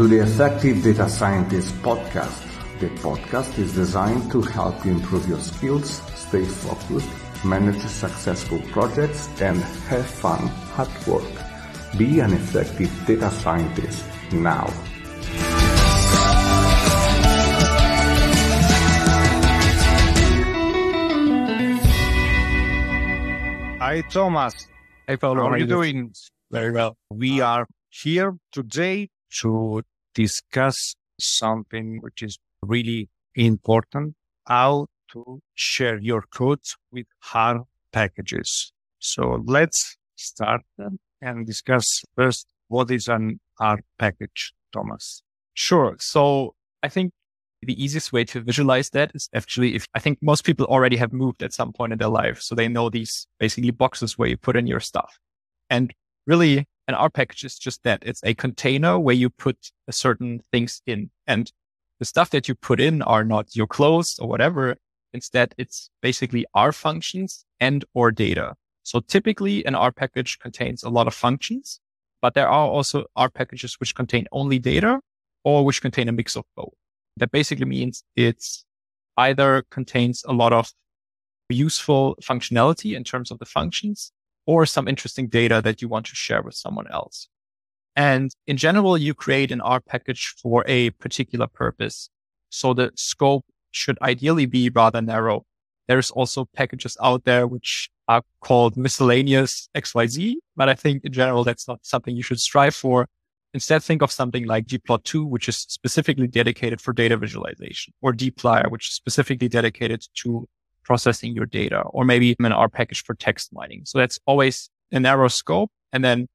Welcome to the Effective Data Scientist podcast. The podcast is designed to help you improve your skills, stay focused, manage successful projects, and have fun at work. Be an effective data scientist now. Hi, Thomas. Hey, Paolo. How are you doing? Very well. We are here today to discuss something which is really important, how to share your code with R packages. So let's start and discuss first what is an R package, Thomas. Sure. So I think the easiest way to visualize that is actually if I think most people already have moved at some point in their life. So they know these basically boxes where you put in your stuff. And really an R package is just that. It's a container where you put certain things in and the stuff that you put in are not your clothes or whatever. Instead, it's basically R functions and or data. So typically an R package contains a lot of functions, but there are also R packages which contain only data or which contain a mix of both. That basically means it's either contains a lot of useful functionality in terms of the functions or some interesting data that you want to share with someone else. And in general, you create an R package for a particular purpose. So the scope should ideally be rather narrow. There's also packages out there which are called miscellaneous XYZ, but I think in general, that's not something you should strive for. Instead, think of something like ggplot2, which is specifically dedicated for data visualization or dplyr, which is specifically dedicated to processing your data or maybe an R package for text mining. So that's always a narrow scope. And then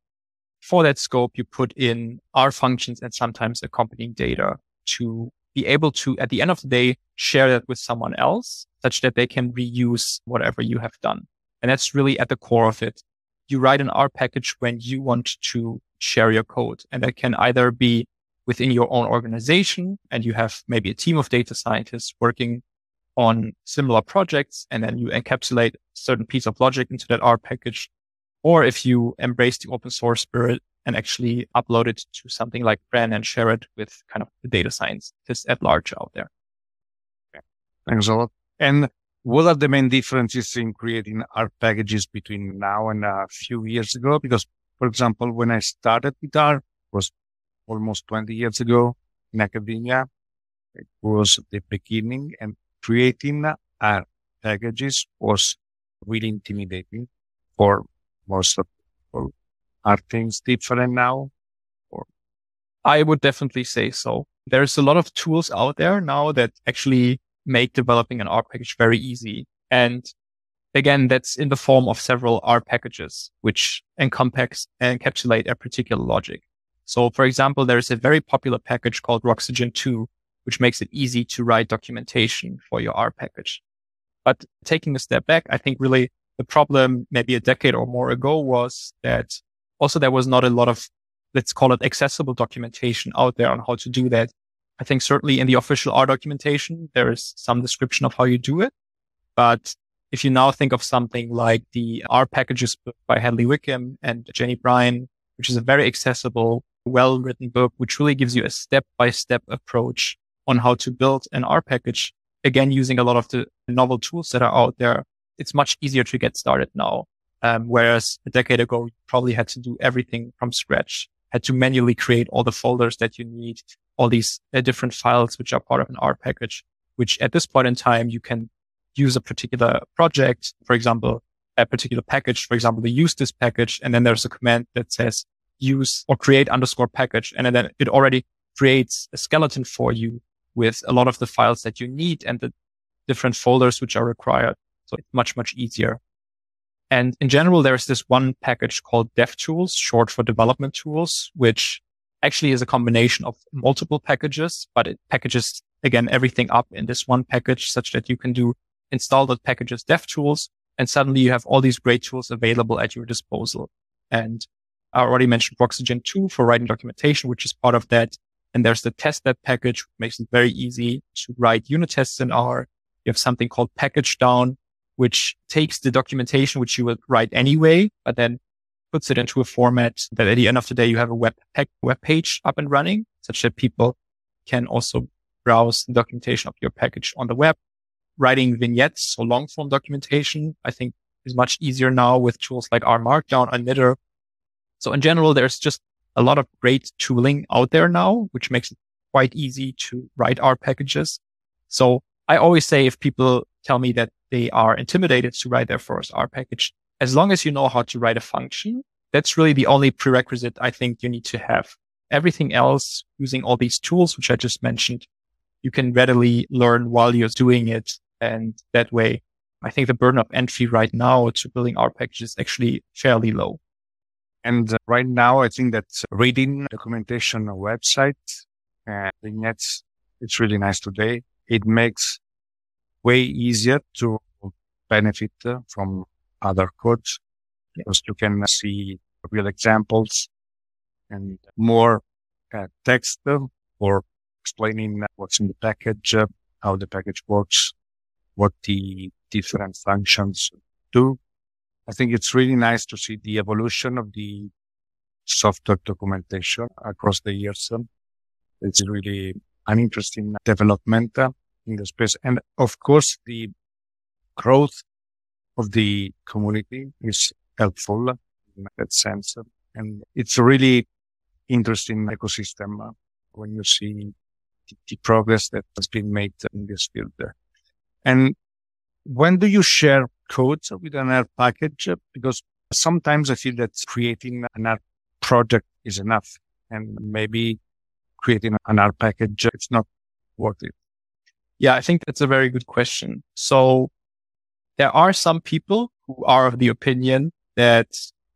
for that scope, you put in R functions and sometimes accompanying data to be able to, at the end of the day, share that with someone else such that they can reuse whatever you have done. And that's really at the core of it. You write an R package when you want to share your code. And that can either be within your own organization and you have maybe a team of data scientists working on similar projects and then you encapsulate a certain piece of logic into that R package. Or if you embrace the open source spirit and actually upload it to something like CRAN and share it with kind of the data scientists at large out there. Thanks a lot. And what are the main differences in creating R packages between now and a few years ago? Because, for example, when I started with R was almost 20 years ago in academia. It was the beginning and creating R packages was really intimidating for most of people. Are things different now? Or I would definitely say so. There's a lot of tools out there now that actually make developing an R package very easy. And again, that's in the form of several R packages, which encompass and encapsulate a particular logic. So for example, there's a very popular package called Roxygen 2, which makes it easy to write documentation for your R package. But taking a step back, I think really the problem maybe a decade or more ago was that also there was not a lot of, let's call it accessible documentation out there on how to do that. I think certainly in the official R documentation, there is some description of how you do it. But if you now think of something like the R packages book by Hadley Wickham and Jenny Bryan, which is a very accessible, well written book, which really gives you a step by step approach on how to build an R package. Again, using a lot of the novel tools that are out there. It's much easier to get started now. Um, whereas a decade ago, you probably had to do everything from scratch, had to manually create all the folders that you need, all these uh, different files, which are part of an R package, which at this point in time, you can use a particular project, for example, a particular package, for example, the usethis package. And then there's a command that says use or create underscore package. And then it already creates a skeleton for you with a lot of the files that you need and the different folders which are required. So it's much, much easier. And in general, there's this one package called DevTools, short for development tools, which actually is a combination of multiple packages, but it packages again everything up in this one package such that you can do install the packages DevTools and suddenly you have all these great tools available at your disposal. And I already mentioned Roxygen 2 for writing documentation, which is part of that. And there's the testthat package, which makes it very easy to write unit tests in R. You have something called pkgdown, which takes the documentation, which you would write anyway, but then puts it into a format that at the end of the day, you have a web, web page up and running such that people can also browse the documentation of your package on the web. Writing vignettes, so long form documentation, I think is much easier now with tools like R Markdown and Knitr. So in general, there's just a lot of great tooling out there now, which makes it quite easy to write R packages. So I always say if people tell me that they are intimidated to write their first R package, as long as you know how to write a function, that's really the only prerequisite I think you need to have. Everything else using all these tools, which I just mentioned, you can readily learn while you're doing it. And that way, I think the burden of entry right now to building R packages is actually fairly low. And uh, right now, I think that reading documentation on website and vignettes, it's really nice today. It makes way easier to benefit uh, from other codes because you can see real examples and more uh, text for explaining what's in the package, uh, how the package works, what the different functions do. I think it's really nice to see the evolution of the software documentation across the years. It's really an interesting development uh, in the space. And of course, the growth of the community is helpful uh, in that sense. Uh, and it's a really interesting ecosystem when you see the progress that has been made in this field. And when do you share codes with an R package? Uh, because sometimes I feel that creating an R project is enough and maybe creating an R package, uh, it's not worth it. Yeah, I think that's a very good question. So there are some people who are of the opinion that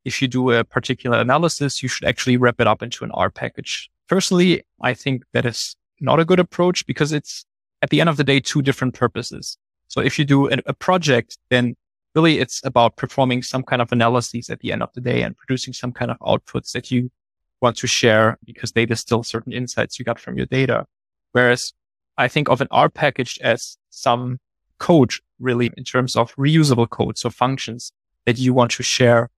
if you do a particular analysis, you should actually wrap it up into an R package. Personally, I think that is not a good approach because it's at the end of the day, two different purposes. So if you do a project, then really it's about performing some kind of analyses at the end of the day and producing some kind of outputs that you want to share because they distill certain insights you got from your data. Whereas I think of an R package as some code really in terms of reusable code. So functions that you want to share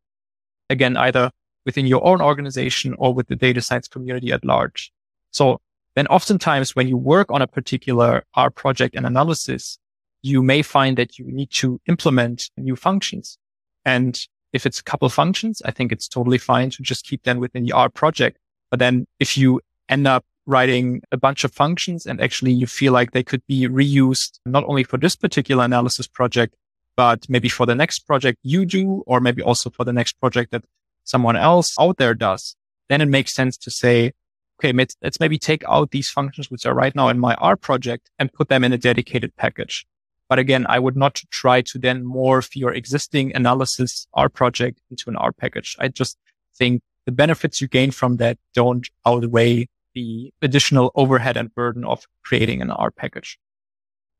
again, either within your own organization or with the data science community at large. So then oftentimes when you work on a particular R project and analysis, you may find that you need to implement new functions. And if it's a couple functions, I think it's totally fine to just keep them within the R project. But then if you end up writing a bunch of functions and actually you feel like they could be reused not only for this particular analysis project, but maybe for the next project you do, or maybe also for the next project that someone else out there does, then it makes sense to say, okay, let's maybe take out these functions, which are right now in my R project and put them in a dedicated package. But again, I would not try to then morph your existing analysis R project into an R package. I just think the benefits you gain from that don't outweigh the additional overhead and burden of creating an R package.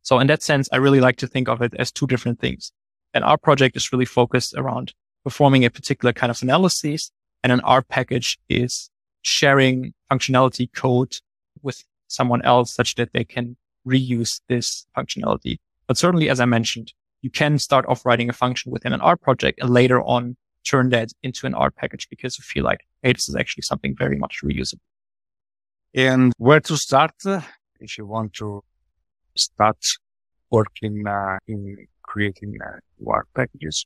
So in that sense, I really like to think of it as two different things. An R project is really focused around performing a particular kind of analysis and an R package is sharing functionality code with someone else such that they can reuse this functionality. But certainly, as I mentioned, you can start off writing a function within an R project and later on turn that into an R package because you feel like, hey, this is actually something very much reusable. And where to start uh, if you want to start working uh, in creating uh, R packages?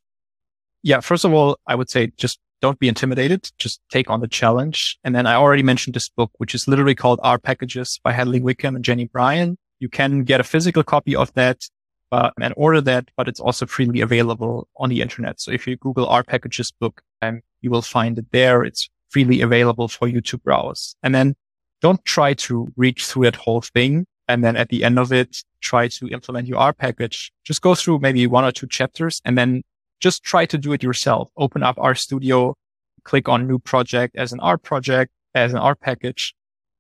Yeah, first of all, I would say just don't be intimidated. Just take on the challenge. And then I already mentioned this book, which is literally called R Packages by Hadley Wickham and Jenny Bryan. You can get a physical copy of that uh, and order that, but it's also freely available on the internet. So if you Google R packages book, um, you will find it there. It's freely available for you to browse. And then don't try to read through that whole thing. And then at the end of it, try to implement your R package. Just go through maybe one or two chapters and then just try to do it yourself. Open up RStudio, click on new project as an R project, as an R package,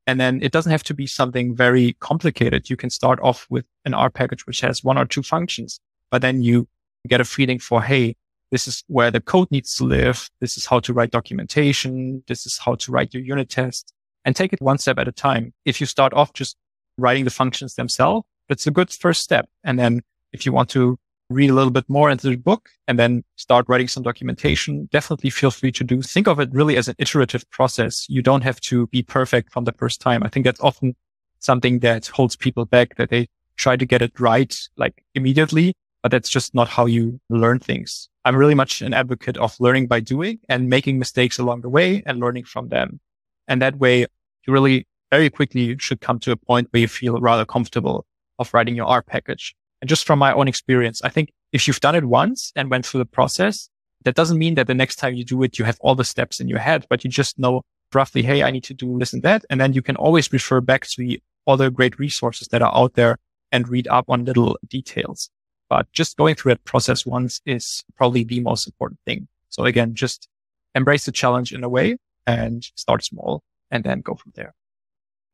and then it doesn't have to be something very complicated. You can start off with an R package, which has one or two functions, but then you get a feeling for, Hey, this is where the code needs to live. This is how to write documentation. This is how to write your unit test and take it one step at a time. If you start off just writing the functions themselves, it's a good first step. And then if you want to read a little bit more into the book and then start writing some documentation, definitely feel free to do. Think of it really as an iterative process. You don't have to be perfect from the first time. I think that's often something that holds people back that they try to get it right like immediately, but that's just not how you learn things. I'm really much an advocate of learning by doing and making mistakes along the way and learning from them. And that way you really very quickly should come to a point where you feel rather comfortable of writing your R package. And just from my own experience, I think if you've done it once and went through the process, that doesn't mean that the next time you do it, you have all the steps in your head, but you just know roughly, Hey, I need to do this and that. And then you can always refer back to the other great resources that are out there and read up on little details. But just going through that process once is probably the most important thing. So again, just embrace the challenge in a way and start small and then go from there.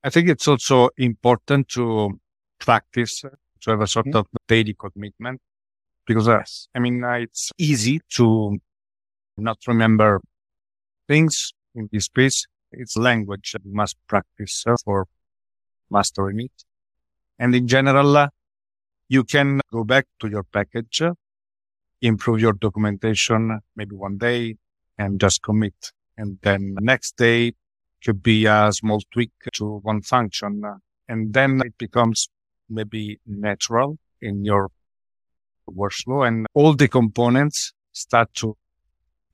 I think it's also important to practice to have a sort of daily commitment because uh, I mean, uh, it's easy to not remember things in this space. It's language that you must practice uh, for mastering it. And in general, uh, you can go back to your package, improve your documentation maybe one day and just commit. And then the next day could be a small tweak to one function. And then it becomes maybe natural in your workflow and all the components start to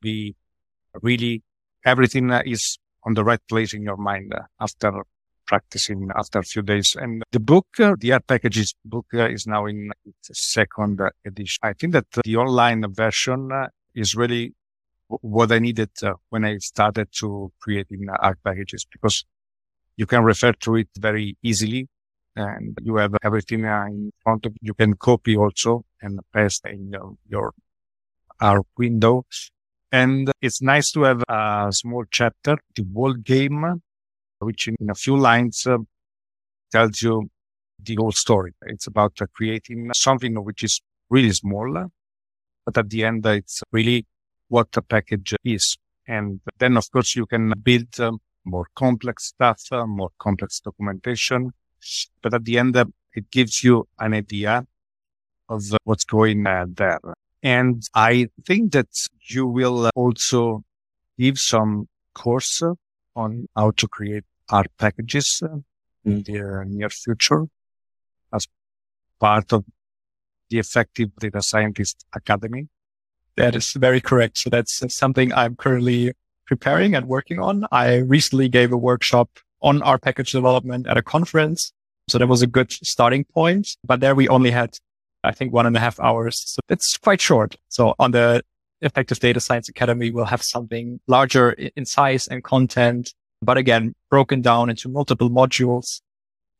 be really everything is on the right place in your mind after practicing after a few days. And the book, uh, the R packages book uh, is now in its second edition. I think that the online version uh, is really what I needed uh, when I started to creating R packages because you can refer to it very easily and you have everything in front of you. Can copy also and paste in your, your R window. And it's nice to have a small chapter, the whole game which in, a few lines uh, tells you the whole story. It's about uh, creating something which is really small, but at the end, it's really what the package is. And then, of course, you can build um, more complex stuff, uh, more complex documentation. But at the end, uh, it gives you an idea of uh, what's going there. And I think that you will also give some course on how to create R packages uh, in the near future as part of the Effective Data Scientist Academy. That is very correct. So that's something I'm currently preparing and working on. I recently gave a workshop on R package development at a conference. So that was a good starting point, but there we only had, I think one and a half hours. So it's quite short. So on the Effective Data Science Academy, we'll have something larger in size and content but again, broken down into multiple modules.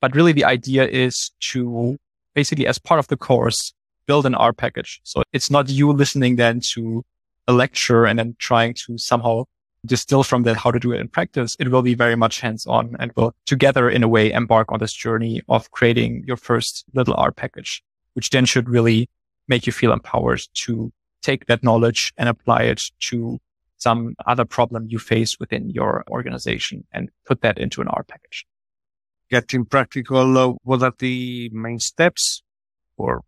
But really the idea is to basically as part of the course, build an R package. So it's not you listening then to a lecture and then trying to somehow distill from that how to do it in practice. It will be very much hands on and will together in a way embark on this journey of creating your first little R package, which then should really make you feel empowered to take that knowledge and apply it to some other problem you face within your organization and put that into an R package. Getting practical, uh, what are the main steps for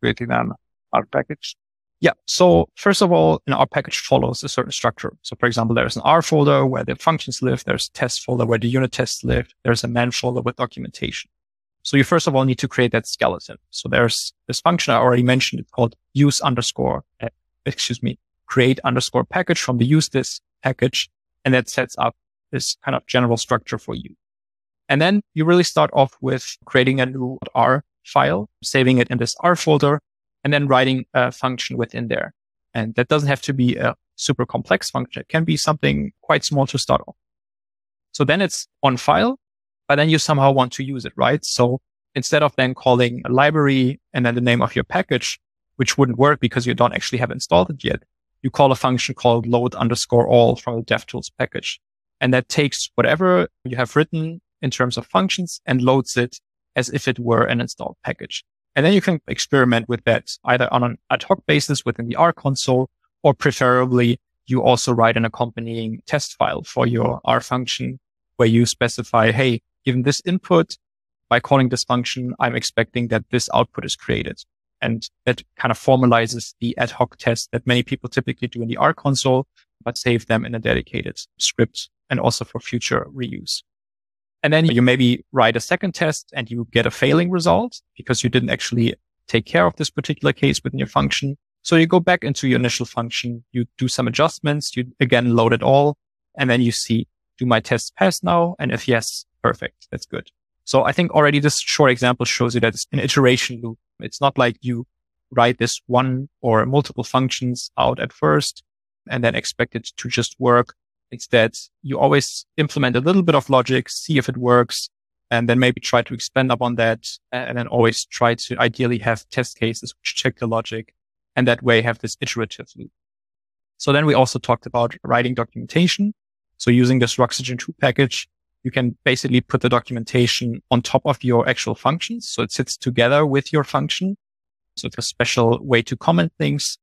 creating an R package? Yeah. So first of all, an R package follows a certain structure. So for example, there's an R folder where the functions live. There's a test folder where the unit tests live. There's a man folder with documentation. So you first of all need to create that skeleton. So there's this function I already mentioned. It's called use underscore, uh, excuse me, create underscore package from the usethis package. And that sets up this kind of general structure for you. And then you really start off with creating a new R file, saving it in this R folder, and then writing a function within there. And that doesn't have to be a super complex function. It can be something quite small to start off. So then it's on file, but then you somehow want to use it, right? So instead of then calling a library and then the name of your package, which wouldn't work because you don't actually have installed it yet, you call a function called load underscore all from the DevTools package. And that takes whatever you have written in terms of functions and loads it as if it were an installed package. And then you can experiment with that either on an ad hoc basis within the R console, or preferably you also write an accompanying test file for your R function where you specify, Hey, given this input by calling this function, I'm expecting that this output is created. And that kind of formalizes the ad hoc tests that many people typically do in the R console, but save them in a dedicated script and also for future reuse. And then you maybe write a second test and you get a failing result because you didn't actually take care of this particular case within your function. So you go back into your initial function, you do some adjustments, you again load it all, and then you see, do my tests pass now? And if yes, perfect. That's good. So I think already this short example shows you that it's an iteration loop. It's not like you write this one or multiple functions out at first and then expect it to just work. Instead, you always implement a little bit of logic, see if it works, and then maybe try to expand upon that. And then always try to ideally have test cases which check the logic and that way have this iterative loop. So then we also talked about writing documentation. So using this Roxygen 2 package, you can basically put the documentation on top of your actual functions. So it sits together with your function. So it's a special way to comment things.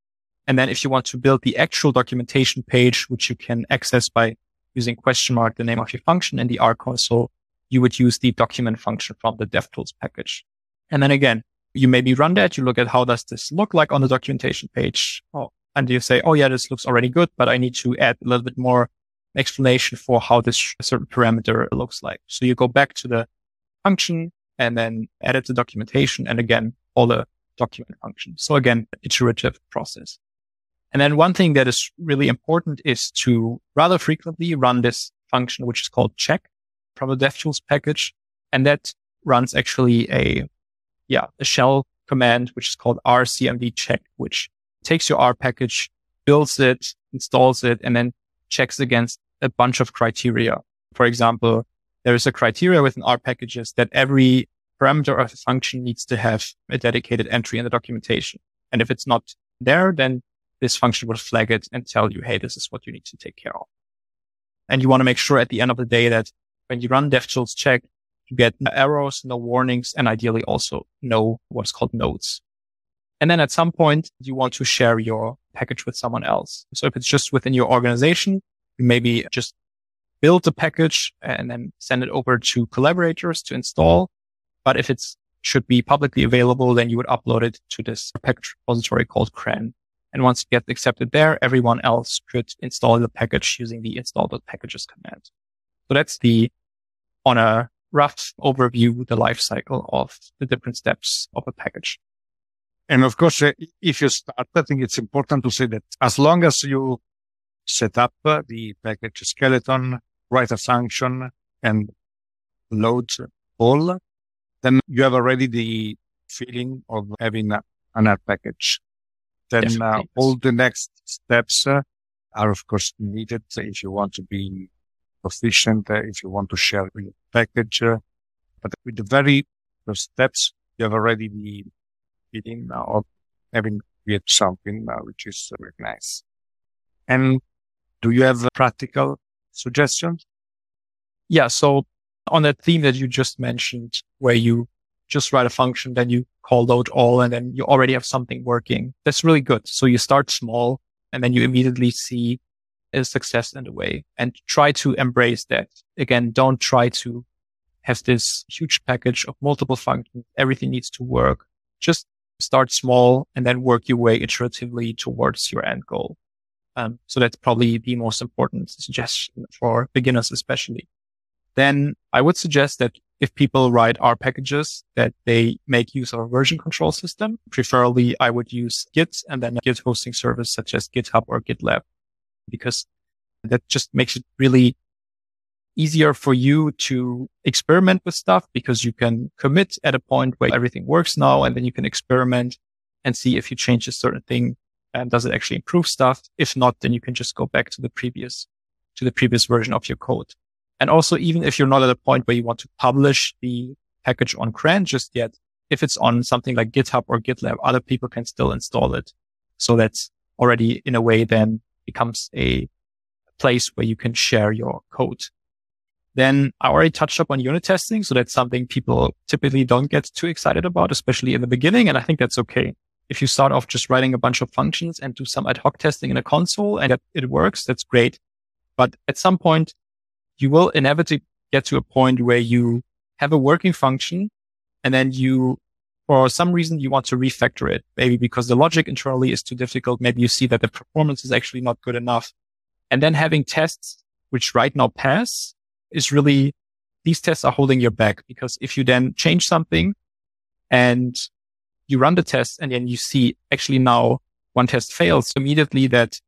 And then if you want to build the actual documentation page, which you can access by using question mark, the name of your function in the R console, you would use the document function from the DevTools package. And then again, you maybe run that. You look at how does this look like on the documentation page. Oh, and you say, Oh yeah, this looks already good, but I need to add a little bit more explanation for how this certain parameter looks like. So you go back to the function and then edit the documentation and again, all the document functions. So again, iterative process. And then one thing that is really important is to rather frequently run this function, which is called check from the DevTools package. And that runs actually a, yeah, a shell command, which is called R CMD check, which takes your R package, builds it, installs it, and then checks against a bunch of criteria. For example, there is a criteria within R packages that every parameter of a function needs to have a dedicated entry in the documentation. And if it's not there, then this function will flag it and tell you, Hey, this is what you need to take care of. And you want to make sure at the end of the day that when you run DevTools check, you get no errors, no warnings, and ideally also no what's called notes. And then at some point, you want to share your package with someone else. So if it's just within your organization, you maybe just build the package and then send it over to collaborators to install. But if it's should be publicly available, then you would upload it to this package repository called CRAN. And once it gets accepted there, everyone else could install the package using the install.packages command. So that's the, on a rough overview, the life cycle of the different steps of a package. And of course, uh, if you start, I think it's important to say that as long as you set up uh, the package skeleton, write a function and load all, then you have already the feeling of having an R package. Then uh, all the next steps uh, are of course needed if you want to be proficient, uh, if you want to share your package. Uh, but with the very first steps, you have already the feeling of having created something uh, which is very nice. And do you have practical suggestions? Yeah. So on that theme that you just mentioned, where you just write a function, then you call load all, and then you already have something working. That's really good. So you start small and then you immediately see a success in a way and try to embrace that. Again, don't try to have this huge package of multiple functions. Everything needs to work. Just start small and then work your way iteratively towards your end goal. Um, so that's probably the most important suggestion for beginners, especially. Then I would suggest that if people write R packages, that they make use of a version control system. Preferably, I would use Git and then a Git hosting service such as GitHub or GitLab, because that just makes it really easier for you to experiment with stuff because you can commit at a point where everything works now. And then you can experiment and see if you change a certain thing and does it actually improve stuff? If not, then you can just go back to the previous, to the previous version of your code. And also, even if you're not at a point where you want to publish the package on CRAN just yet, if it's on something like GitHub or GitLab, other people can still install it. So that's already in a way then becomes a place where you can share your code. Then I already touched up on unit testing. So that's something people typically don't get too excited about, especially in the beginning. And I think that's okay. If you start off just writing a bunch of functions and do some ad hoc testing in a console and it works, that's great. But at some point, you will inevitably get to a point where you have a working function and then you for some reason you want to refactor it, maybe because the logic internally is too difficult. Maybe you see that the performance is actually not good enough. And then having tests which right now pass is really, these tests are holding your back because if you then change something and you run the test and then you see actually now one test fails immediately that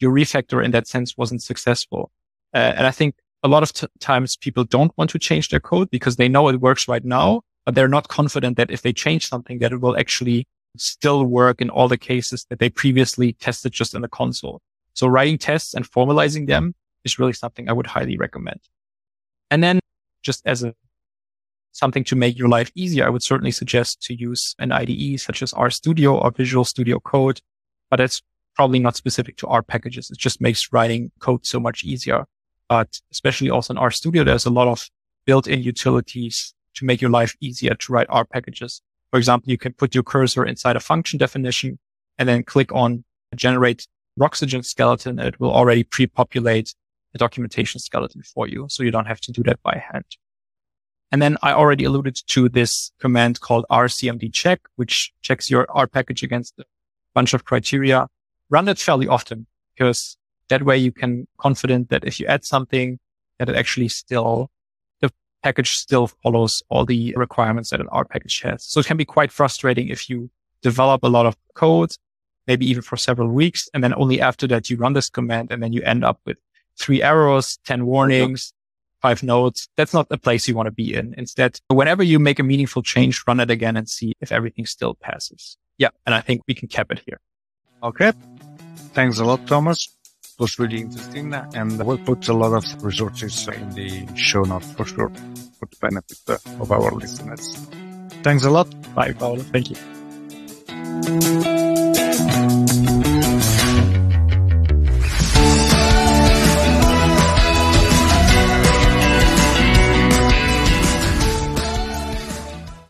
your refactor in that sense wasn't successful. Uh, and I think a lot of t- times people don't want to change their code because they know it works right now but they're not confident that if they change something that it will actually still work in all the cases that they previously tested just in the console. So writing tests and formalizing them is really something I would highly recommend. And then just as a something to make your life easier, I would certainly suggest to use an IDE such as RStudio or Visual Studio Code, but it's probably not specific to R packages. It just makes writing code so much easier. But especially also in RStudio, there's a lot of built-in utilities to make your life easier to write R packages. For example, you can put your cursor inside a function definition and then click on generate Roxygen skeleton. And it will already pre-populate a documentation skeleton for you. So you don't have to do that by hand. And then I already alluded to this command called R CMD check, which checks your R package against a bunch of criteria. Run it fairly often because that way you can confident that if you add something that it actually still the package still follows all the requirements that an R package has. So it can be quite frustrating if you develop a lot of code, maybe even for several weeks. And then only after that you run this command and then you end up with three errors, 10 warnings, five notes. That's not the place you want to be in. Instead, whenever you make a meaningful change, run it again and see if everything still passes. Yeah. And I think we can cap it here. Okay. Thanks a lot, Thomas was really interesting and we'll put a lot of resources in the show notes for sure for the benefit of our listeners. Thanks a lot. Bye, Paolo. Thank you.